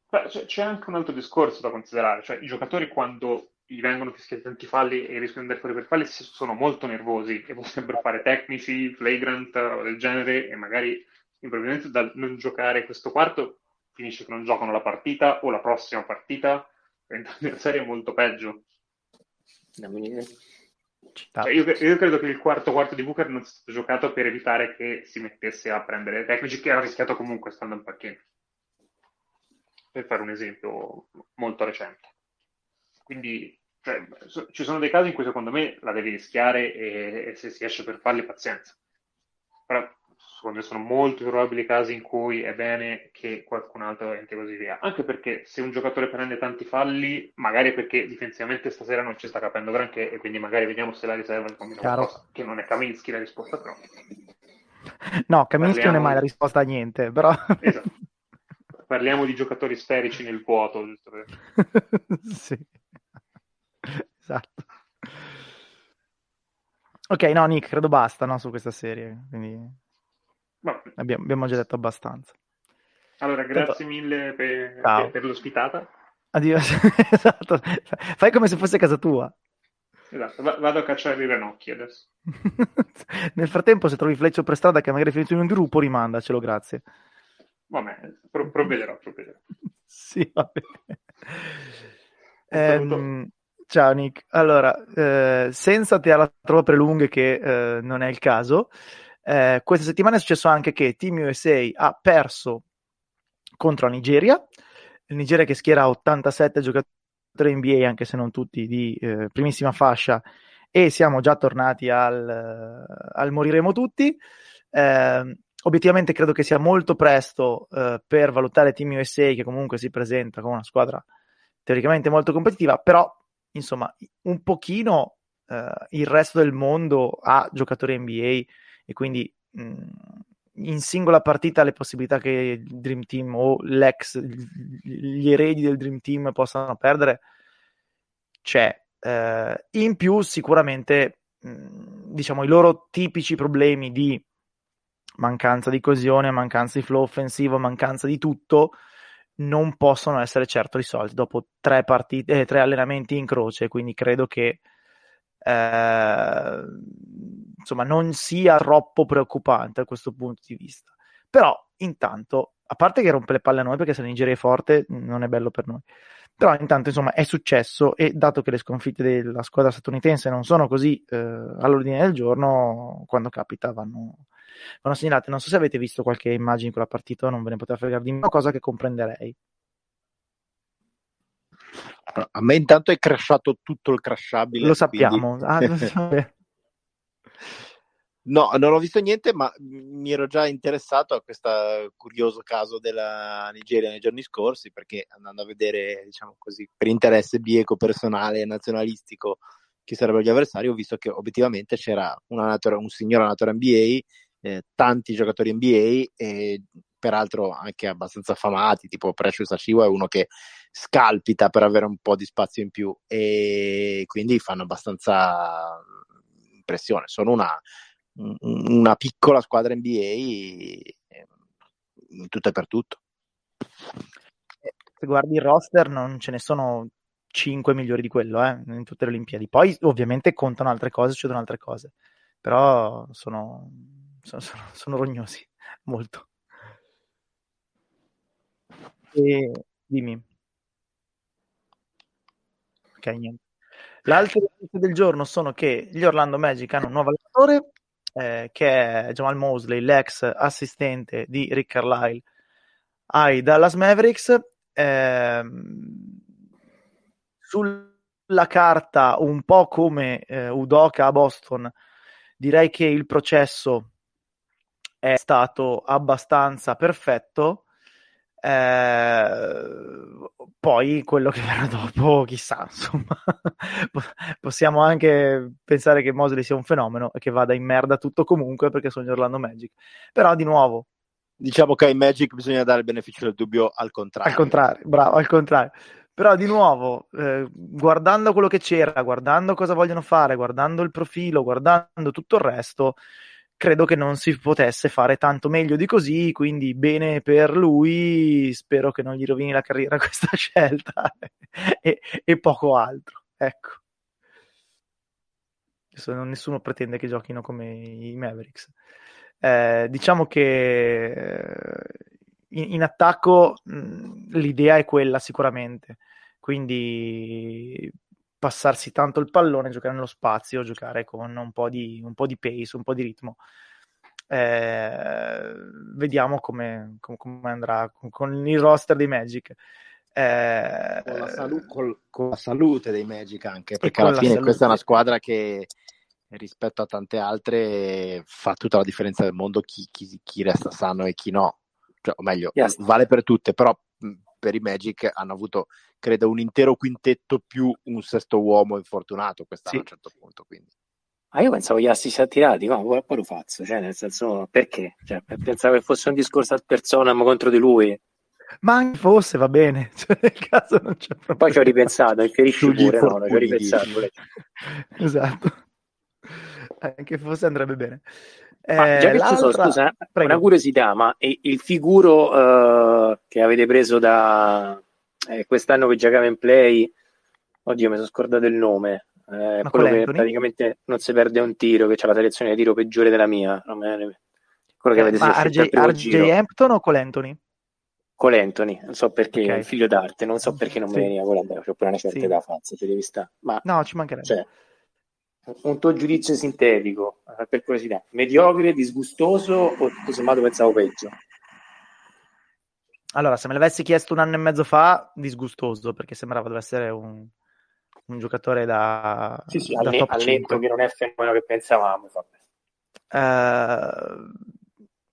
Beh, c'è anche un altro discorso da considerare, cioè i giocatori quando gli vengono fischiati tanti falli e rischiano di andare fuori per falli, sono molto nervosi e potrebbero fare tecnici, flagrant o del genere e magari improvvisamente dal non giocare questo quarto finisce che non giocano la partita o la prossima partita, diventa una serie molto peggio. Cioè, io, io, credo che il quarto quarto di Booker non sia stato giocato per evitare che si mettesse a prendere tecnici che ha rischiato comunque stando in panchina. Per fare un esempio molto recente. Quindi cioè, ci sono dei casi in cui secondo me la devi rischiare e, e, se si esce per farli pazienza. Però secondo me sono molto probabili casi in cui è bene che qualcun altro entri così via. Anche perché se un giocatore prende tanti falli, magari perché difensivamente stasera non ci sta capendo granché e quindi magari vediamo se la riserva combina qualcosa, che non è Kaminsky la risposta però. No, Kaminsky non è mai la risposta a niente, però... Esatto. Parliamo di giocatori sferici nel vuoto, sì. Esatto. Ok, no, Nick, credo basta no, su questa serie. Quindi abbiamo, abbiamo, già detto abbastanza. Allora, grazie Tanto... mille per, per, per, l'ospitata. Addio. esatto. Fai come se fosse casa tua. Esatto, v- vado a cacciare i ranocchi adesso. Nel frattempo, se trovi Fleccio per strada che magari è finito in un gruppo, rimandacelo, grazie. Vabbè, pro- provvederò, provvederò. sì, va bene. Ehm, Ciao Nick, allora, eh, senza tirare troppo lunghe che eh, non è il caso, eh, questa settimana è successo anche che Team USA ha perso contro la Nigeria, il Nigeria che schiera 87 giocatori NBA, anche se non tutti, di eh, primissima fascia, e siamo già tornati al, al moriremo tutti. Eh, obiettivamente credo che sia molto presto eh, per valutare Team USA, che comunque si presenta come una squadra teoricamente molto competitiva, però insomma, un pochino eh, il resto del mondo ha giocatori NBA e quindi mh, in singola partita le possibilità che il Dream Team o l'ex, gli eredi del Dream Team possano perdere c'è. Eh, in più, sicuramente, mh, diciamo, i loro tipici problemi di mancanza di coesione, mancanza di flow offensivo, mancanza di tutto, non possono essere certo risolti dopo tre, partite, eh, tre allenamenti in croce, quindi credo che eh, insomma non sia troppo preoccupante da questo punto di vista. Però intanto, a parte che rompe le palle a noi perché se la Nigeria è forte non è bello per noi, però intanto insomma è successo e dato che le sconfitte della squadra statunitense non sono così eh, all'ordine del giorno, quando capita vanno, vanno segnalate. Non so se avete visto qualche immagine di quella partita, non ve ne poteva fregare di una cosa che comprenderei. A me intanto è crashato tutto il crashabile. Lo sappiamo. Quindi... Ah, no, non ho visto niente, ma mi ero già interessato a questo curioso caso della Nigeria nei giorni scorsi, perché andando a vedere, diciamo così, per interesse bieco personale e nazionalistico chi sarebbero gli avversari, ho visto che obiettivamente c'era una un signor allenatore NBA eh, tanti giocatori NBA e peraltro anche abbastanza affamati, tipo Precious Ashiwa è uno che scalpita per avere un po' di spazio in più e quindi fanno abbastanza impressione. Sono una, una piccola squadra NBA in tutto e per tutto. Se guardi il roster non ce ne sono 5 migliori di quello eh, in tutte le Olimpiadi. Poi ovviamente contano altre cose, succedono altre cose, però sono sono, sono, sono rognosi, molto. E dimmi. Ok, niente. Notizia del giorno sono che gli Orlando Magic hanno un nuovo allenatore eh, che è Jamal Mosley, l'ex assistente di Rick Carlisle ai Dallas Mavericks. Eh, sulla carta, un po' come eh, Udoka a Boston, direi che il processo è stato abbastanza perfetto. Eh, poi quello che verrà dopo, chissà, insomma, possiamo anche pensare che Mosley sia un fenomeno e che vada in merda tutto comunque perché sono gli Orlando Magic. Però di nuovo, diciamo che ai Magic bisogna dare il beneficio del dubbio al contrario. Al contrario, bravo, al contrario. Però di nuovo, eh, guardando quello che c'era, guardando cosa vogliono fare, guardando il profilo, guardando tutto il resto, credo che non si potesse fare tanto meglio di così, quindi bene per lui, spero che non gli rovini la carriera questa scelta e, e, poco altro. Ecco. Nessuno pretende che giochino come i Mavericks. Eh, diciamo che eh, in, in attacco mh, l'idea è quella sicuramente, quindi passarsi tanto il pallone, giocare nello spazio, giocare con un po' di, un po di pace, un po' di ritmo. Eh, vediamo come, come, come andrà con, con, il roster dei Magic. Eh, con, la salu- col, con, la salute dei Magic anche, perché alla fine questa è una squadra che rispetto a tante altre fa tutta la differenza del mondo chi, chi, chi resta sano e chi no. Cioè, o meglio, yes. vale per tutte, però per i Magic hanno avuto, credo, un intero quintetto più un sesto uomo infortunato quest'anno sì. a un certo punto. Quindi. Ah, io pensavo gli assi sia tirati, ma poi lo faccio, cioè nel senso, perché? Cioè, pensavo che fosse un discorso a persona contro di lui. Ma anche fosse, va bene, cioè, nel caso non c'è problema. Poi ci ho ripensato, infierisci pure, no, ci ho ripensato. esatto. Anche fosse andrebbe bene. Ma eh, sono, scusa, Prego. una curiosità, ma il figuro uh, che avete preso da eh, quest'anno che giocava in play, oddio mi sono scordato il nome, eh, quello che praticamente non si perde un tiro, che ha la selezione di tiro peggiore della mia. Quello che eh, avete ma RJ, RJ Hampton o Colentoni? Colentoni, non so perché, okay. figlio d'arte, non so perché non sì. mi veniva con la pure una certa sì. età fazza, ci devi stare. Ma, no, ci mancherebbe. Cioè, un tuo giudizio sintetico, eh, per curiosità, mediocre, disgustoso o tutto sommato pensavo peggio? Allora, se me l'avessi chiesto un anno e mezzo fa, disgustoso, perché sembrava dovesse essere un, un giocatore da, sì, sì, da al, top al netto che non è fenomeno che pensavamo. Uh,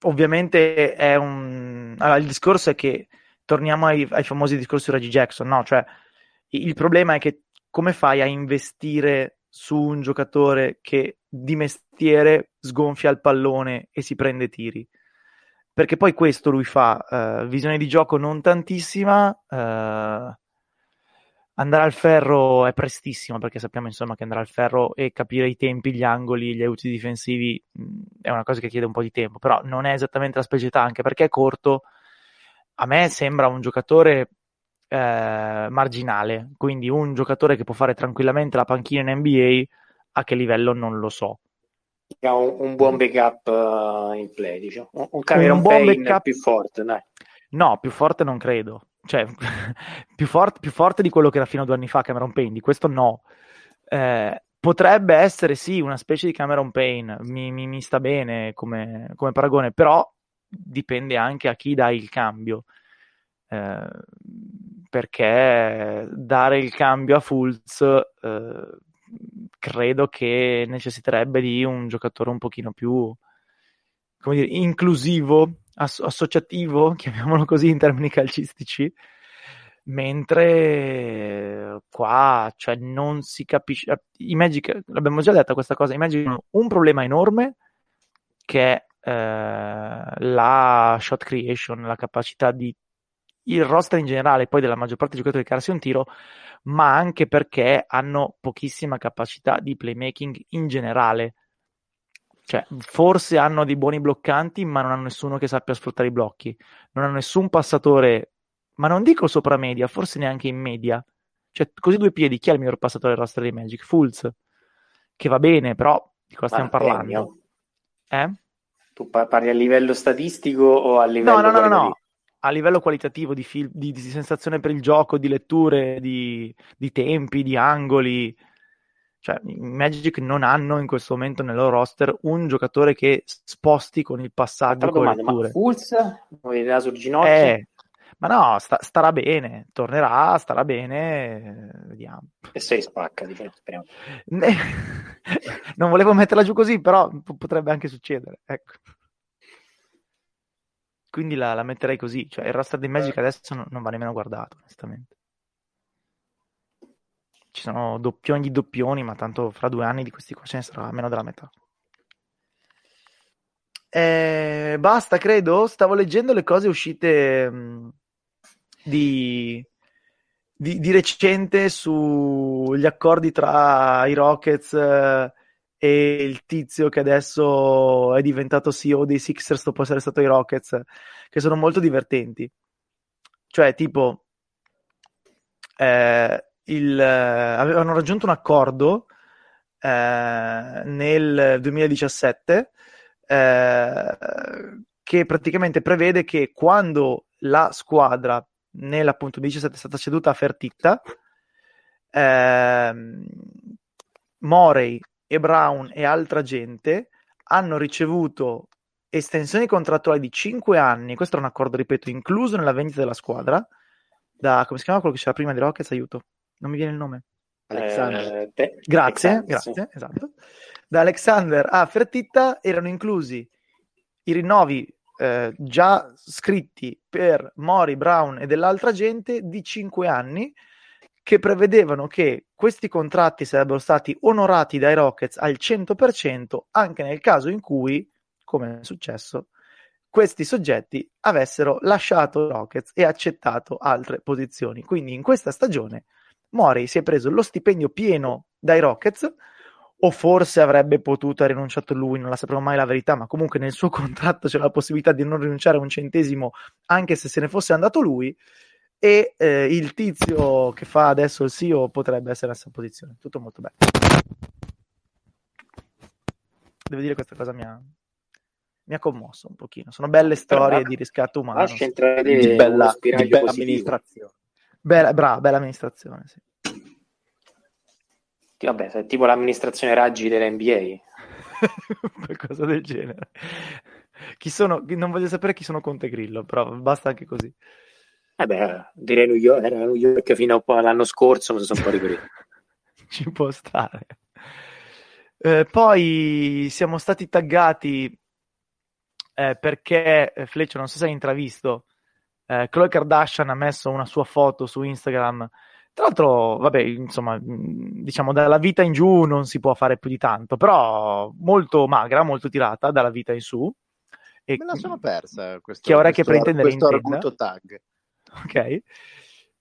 ovviamente è un... Allora, il discorso è che torniamo ai, ai famosi discorsi su Reggie Jackson, no? Cioè, il problema è che come fai a investire su un giocatore che di mestiere sgonfia il pallone e si prende tiri? Perché poi questo lui fa, uh, visione di gioco non tantissima, uh, andare al ferro è prestissimo perché sappiamo insomma che andare al ferro e capire i tempi, gli angoli, gli aiuti difensivi mh, è una cosa che chiede un po' di tempo, però non è esattamente la specialità anche perché è corto. A me sembra un giocatore eh, marginale, quindi un giocatore che può fare tranquillamente la panchina in NBA a che livello non lo so. Un, un buon backup uh, in play, diciamo. Un, un Cameron un buon backup più forte, dai. No, più forte non credo cioè più, forte, più forte di quello che era fino a due anni fa Cameron Payne, di questo no. Eh, potrebbe essere sì una specie di Cameron Payne, mi, mi, mi sta bene come, come, paragone, però dipende anche a chi dai il cambio. Eh, perché dare il cambio a Fulz eh, credo che necessiterebbe di un giocatore un pochino più come dire, inclusivo asso- associativo, chiamiamolo così in termini calcistici, mentre qua cioè, non si capisce. I Magic, l'abbiamo già detto questa cosa, i Magic hanno un problema enorme che è eh, la shot creation, la capacità di il roster in generale, poi della maggior parte dei giocatori di crearsi un tiro, ma anche perché hanno pochissima capacità di playmaking in generale. Cioè, forse hanno dei buoni bloccanti, ma non hanno nessuno che sappia sfruttare i blocchi. Non hanno nessun passatore, ma non dico sopra media, forse neanche in media. Cioè, così due piedi, chi è il miglior passatore del roster dei Magic? Fulz, che va bene, però di cosa stiamo parlando? Eh? Tu parli a livello statistico o a livello... No, no, no, no, a livello qualitativo di, fil- di, di, sensazione per il gioco, di letture, di, di tempi, di angoli cioè, Magic non hanno in questo momento nel loro roster un giocatore che sposti con il passaggio con domanda, le Ma Fulz, vedrà sul ginocchio? Eh, ma no, sta, starà bene, tornerà, starà bene, vediamo. E sei spacca, diciamo, speriamo. non volevo metterla giù così, però potrebbe anche succedere, ecco. Quindi la, la metterei così, cioè il roster dei Magic adesso non, non va nemmeno guardato, onestamente ci sono doppioni di doppioni, ma tanto fra due anni di questi qua ce ne sarà meno della metà. Eh, basta, credo. Stavo leggendo le cose uscite mh, mm, di, di, di, recente sugli accordi tra i Rockets eh, e il tizio che adesso è diventato CEO dei Sixers dopo essere stato ai Rockets, che sono molto divertenti. Cioè, tipo, eh, il, avevano raggiunto un accordo eh, nel 2017 eh, che praticamente prevede che quando la squadra nell'appunto 17 è stata ceduta a Fertitta, eh, Morey e Brown e altra gente hanno ricevuto estensioni contrattuali di 5 anni, questo è un accordo, ripeto, incluso nella vendita della squadra, da, come si chiama quello che c'era prima di Rockets, aiuto non mi viene il nome. Alexander. Eh, grazie, grazie, esatto. da Alexander a Fertitta erano inclusi i rinnovi eh, già scritti per Mori, Brown e dell'altra gente di 5 anni che prevedevano che questi contratti sarebbero stati onorati dai Rockets al 100% anche nel caso in cui, come è successo, questi soggetti avessero lasciato Rockets e accettato altre posizioni. Quindi in questa stagione Mori si è preso lo stipendio pieno dai Rockets o forse avrebbe potuto ha rinunciato lui, non la sapremo mai la verità, ma comunque nel suo contratto c'è la possibilità di non rinunciare a un centesimo anche se se ne fosse andato lui e eh, il tizio che fa adesso il CEO potrebbe essere nella sua posizione. Tutto molto bello. Devo dire questa cosa mi ha, mi ha commosso un pochino. Sono belle storie di riscatto umano. Lascia entrare di bella, di bella amministrazione. Bella, brava, bella amministrazione, sì. Vabbè, è tipo l'amministrazione Raggi dell'NBA. Qualcosa del genere. Chi sono, non voglio sapere chi sono Conte Grillo, però basta anche così. Eh beh, direi New York, era New York fino all'anno scorso, ma si sono un po' ripresi. Ci può stare. Eh, poi siamo stati taggati eh, perché eh, Fleccio, non so se hai intravisto, eh, Khloe Kardashian ha messo una sua foto su Instagram tra l'altro, vabbè, insomma, diciamo dalla vita in giù non si può fare più di tanto, però molto magra, molto tirata dalla vita in su. E Me la sono persa questo, chi ha orecchie per intendere questo arguto tag. Ok.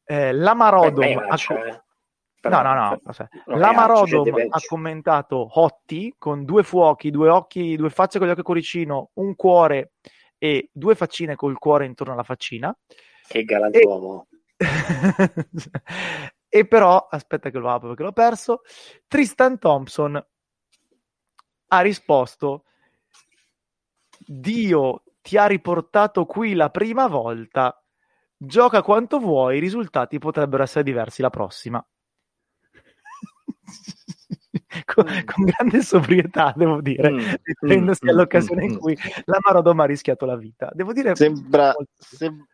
Eh, la Marodom ha... Cioè, no, no, no. La Marodom ha commentato Hotti con due fuochi, due occhi, due facce con gli occhi a cuoricino, un cuore e due faccine col cuore intorno alla faccina. Che galantuomo. E e però, aspetta che lo apro perché l'ho perso, Tristan Thompson ha risposto Dio ti ha riportato qui la prima volta, gioca quanto vuoi, i risultati potrebbero essere diversi la prossima. con, mm. con, grande sobrietà, devo dire, mm. mettendosi mm. all'occasione mm. in cui la Marodoma ha rischiato la vita. Devo dire, sembra, sem-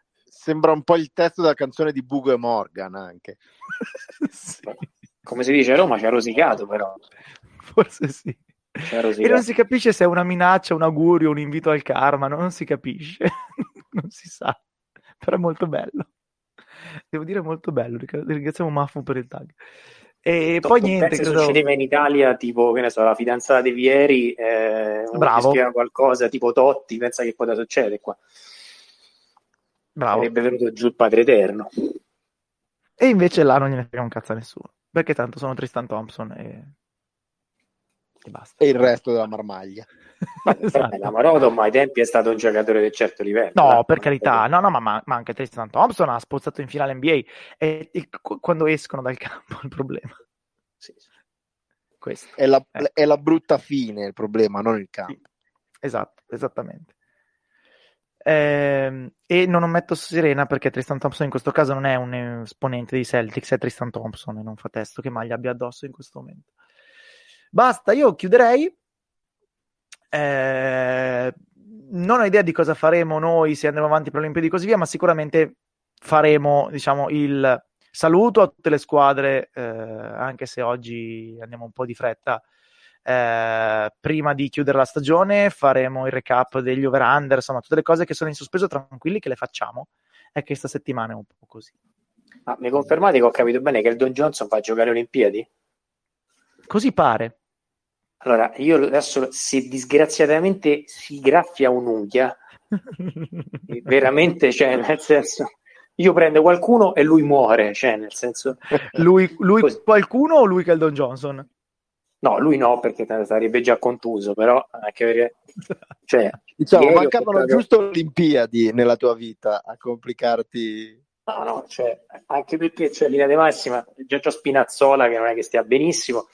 sembra un po' il testo della canzone di Bugo e Morgan anche. sì. Come si dice a Roma, ci ha rosicato però. Forse sì. E non si capisce se è una minaccia, un augurio, un invito al karma, no? non si capisce, non si sa, però è molto bello. Devo dire molto bello, ringraziamo Maffu per il tag. E Top, poi niente. Credo... succedeva in Italia, tipo, che ne so, la fidanzata di Vieri, eh, Bravo. qualcosa tipo Totti, pensa che cosa succede qua. Bravo. Sarebbe venuto giù il Padre Eterno. E invece là non gliene frega un cazzo a nessuno. Perché tanto sono Tristan Thompson e, e basta. E il resto della marmaglia. esatto. La Marodom ai tempi è stato un giocatore di certo livello. No, eh? per carità, no, no, ma, ma, anche Tristan Thompson ha spozzato in finale NBA e, e quando escono dal campo il problema. Sì, sì. È, la, eh. è, la, brutta fine il problema, non il campo. Sì. Esatto, esattamente. Eh, e non ometto Serena perché Tristan Thompson in questo caso non è un esponente dei Celtics, è Tristan Thompson e non fa testo che maglia abbia addosso in questo momento. Basta, io chiuderei. Eh, non ho idea di cosa faremo noi se andremo avanti per le Olimpiadi e così via, ma sicuramente faremo diciamo, il saluto a tutte le squadre, eh, anche se oggi andiamo un po' di fretta eh, prima di chiudere la stagione faremo il recap degli over-under, insomma tutte le cose che sono in sospeso tranquilli che le facciamo. È che questa settimana è un po' così. Ah, mi confermate che ho capito bene che il Don Johnson fa giocare le Olimpiadi? Così pare. Allora, io adesso se disgraziatamente si graffia un'unghia, veramente, cioè, nel senso, io prendo qualcuno e lui muore, cioè, nel senso... lui, lui qualcuno o lui che è il Don Johnson? No, lui no, perché sarebbe già contuso, però anche perché... Cioè, diciamo, mancavano comprato... giusto Olimpiadi nella tua vita a complicarti... No, no, cioè, anche perché c'è cioè, linea di massima, già c'ho Spinazzola che non è che stia benissimo,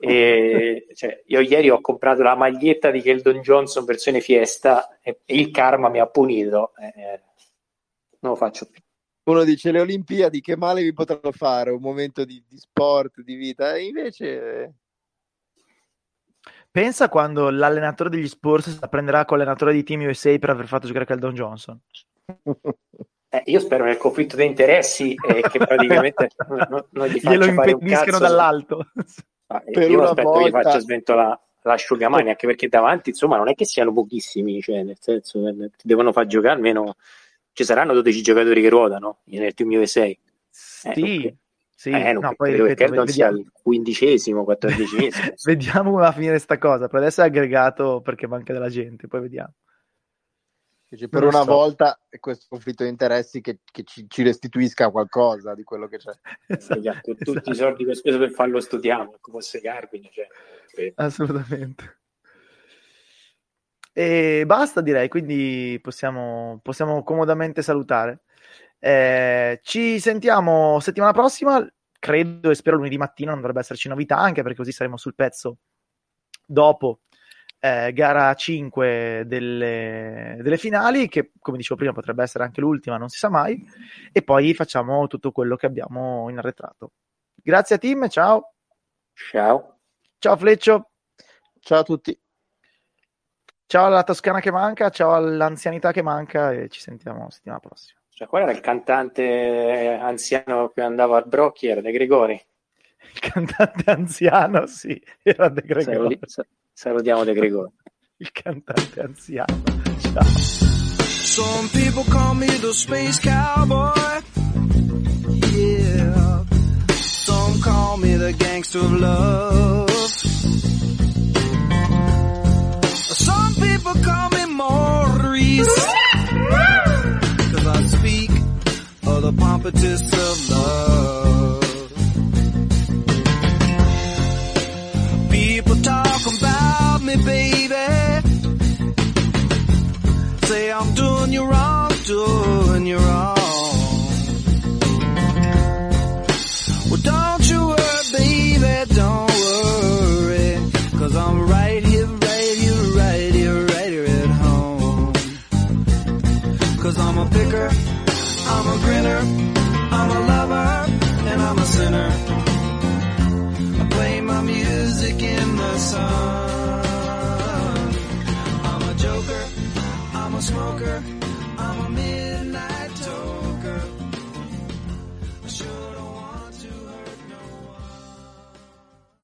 e, cioè, io ieri ho comprato la maglietta di Keldon Johnson versione fiesta e, il karma mi ha punito. Eh, non lo faccio più. Uno dice le Olimpiadi che male vi potranno fare, un momento di, di sport, di vita, e invece Pensa quando l'allenatore degli Spurs la prenderà con l'allenatore di Team USA per aver fatto giocare Caldon Johnson. Eh, io spero nel conflitto di interessi e che praticamente non, non gli glielo impediscono dall'alto. Ah, per io aspetto volta... che faccia sventolare l'asciugamani, anche perché davanti, insomma, non è che siano pochissimi, cioè, nel senso, eh, ti devono far giocare almeno, ci saranno 12 giocatori che ruotano nel team USA. Eh, sì, sì. Eh, non no, poi ripeto, non sia il quindicesimo, quattordicesimo. vediamo come va a finire sta cosa, per adesso è aggregato perché manca della gente, poi vediamo. Dice, per una so. volta questo conflitto di interessi che, che ci, ci, restituisca qualcosa di quello che c'è. Esatto. Esatto. Tutti esatto. i soldi che ho speso per farlo studiamo, come fosse Garvin. Cioè, Assolutamente. E basta direi, quindi possiamo, possiamo comodamente salutare. Eh, ci sentiamo settimana prossima, credo e spero lunedì mattina, non dovrebbe esserci novità, anche perché così saremo sul pezzo dopo eh, gara 5 delle, delle, finali, che come dicevo prima potrebbe essere anche l'ultima, non si sa mai, e poi facciamo tutto quello che abbiamo in arretrato. Grazie a Tim, ciao. Ciao. Ciao Fleccio. Ciao a tutti. Ciao alla Toscana che manca, ciao all'anzianità che manca e ci sentiamo settimana prossima. Cioè, qual era il cantante anziano che andava al Brocchi? Era De Gregori. Il cantante anziano, sì, era De Gregori. Salutiamo De Gregori. Il cantante anziano. Ciao. Some people call me the space cowboy. Yeah. Some call me the gangster of love. Some people call me Maurice. Cause I speak of the pompatus of love. a grinner, I'm a lover, and I'm a sinner. I play my music in the sun. I'm a joker, I'm a smoker, I'm a mid.